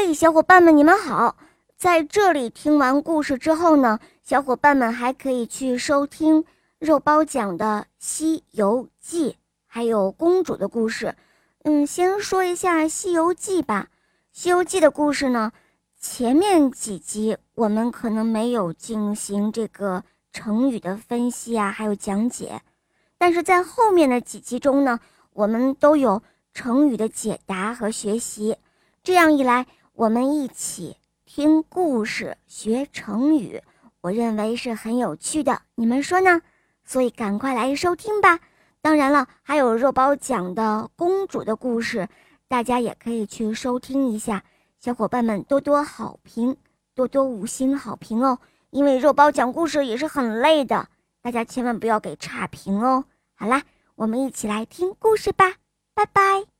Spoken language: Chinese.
嘿，小伙伴们，你们好！在这里听完故事之后呢，小伙伴们还可以去收听肉包讲的《西游记》，还有公主的故事。嗯，先说一下《西游记》吧。《西游记》的故事呢，前面几集我们可能没有进行这个成语的分析啊，还有讲解，但是在后面的几集中呢，我们都有成语的解答和学习。这样一来，我们一起。听故事学成语，我认为是很有趣的，你们说呢？所以赶快来收听吧。当然了，还有肉包讲的公主的故事，大家也可以去收听一下。小伙伴们多多好评，多多五星好评哦。因为肉包讲故事也是很累的，大家千万不要给差评哦。好啦，我们一起来听故事吧，拜拜。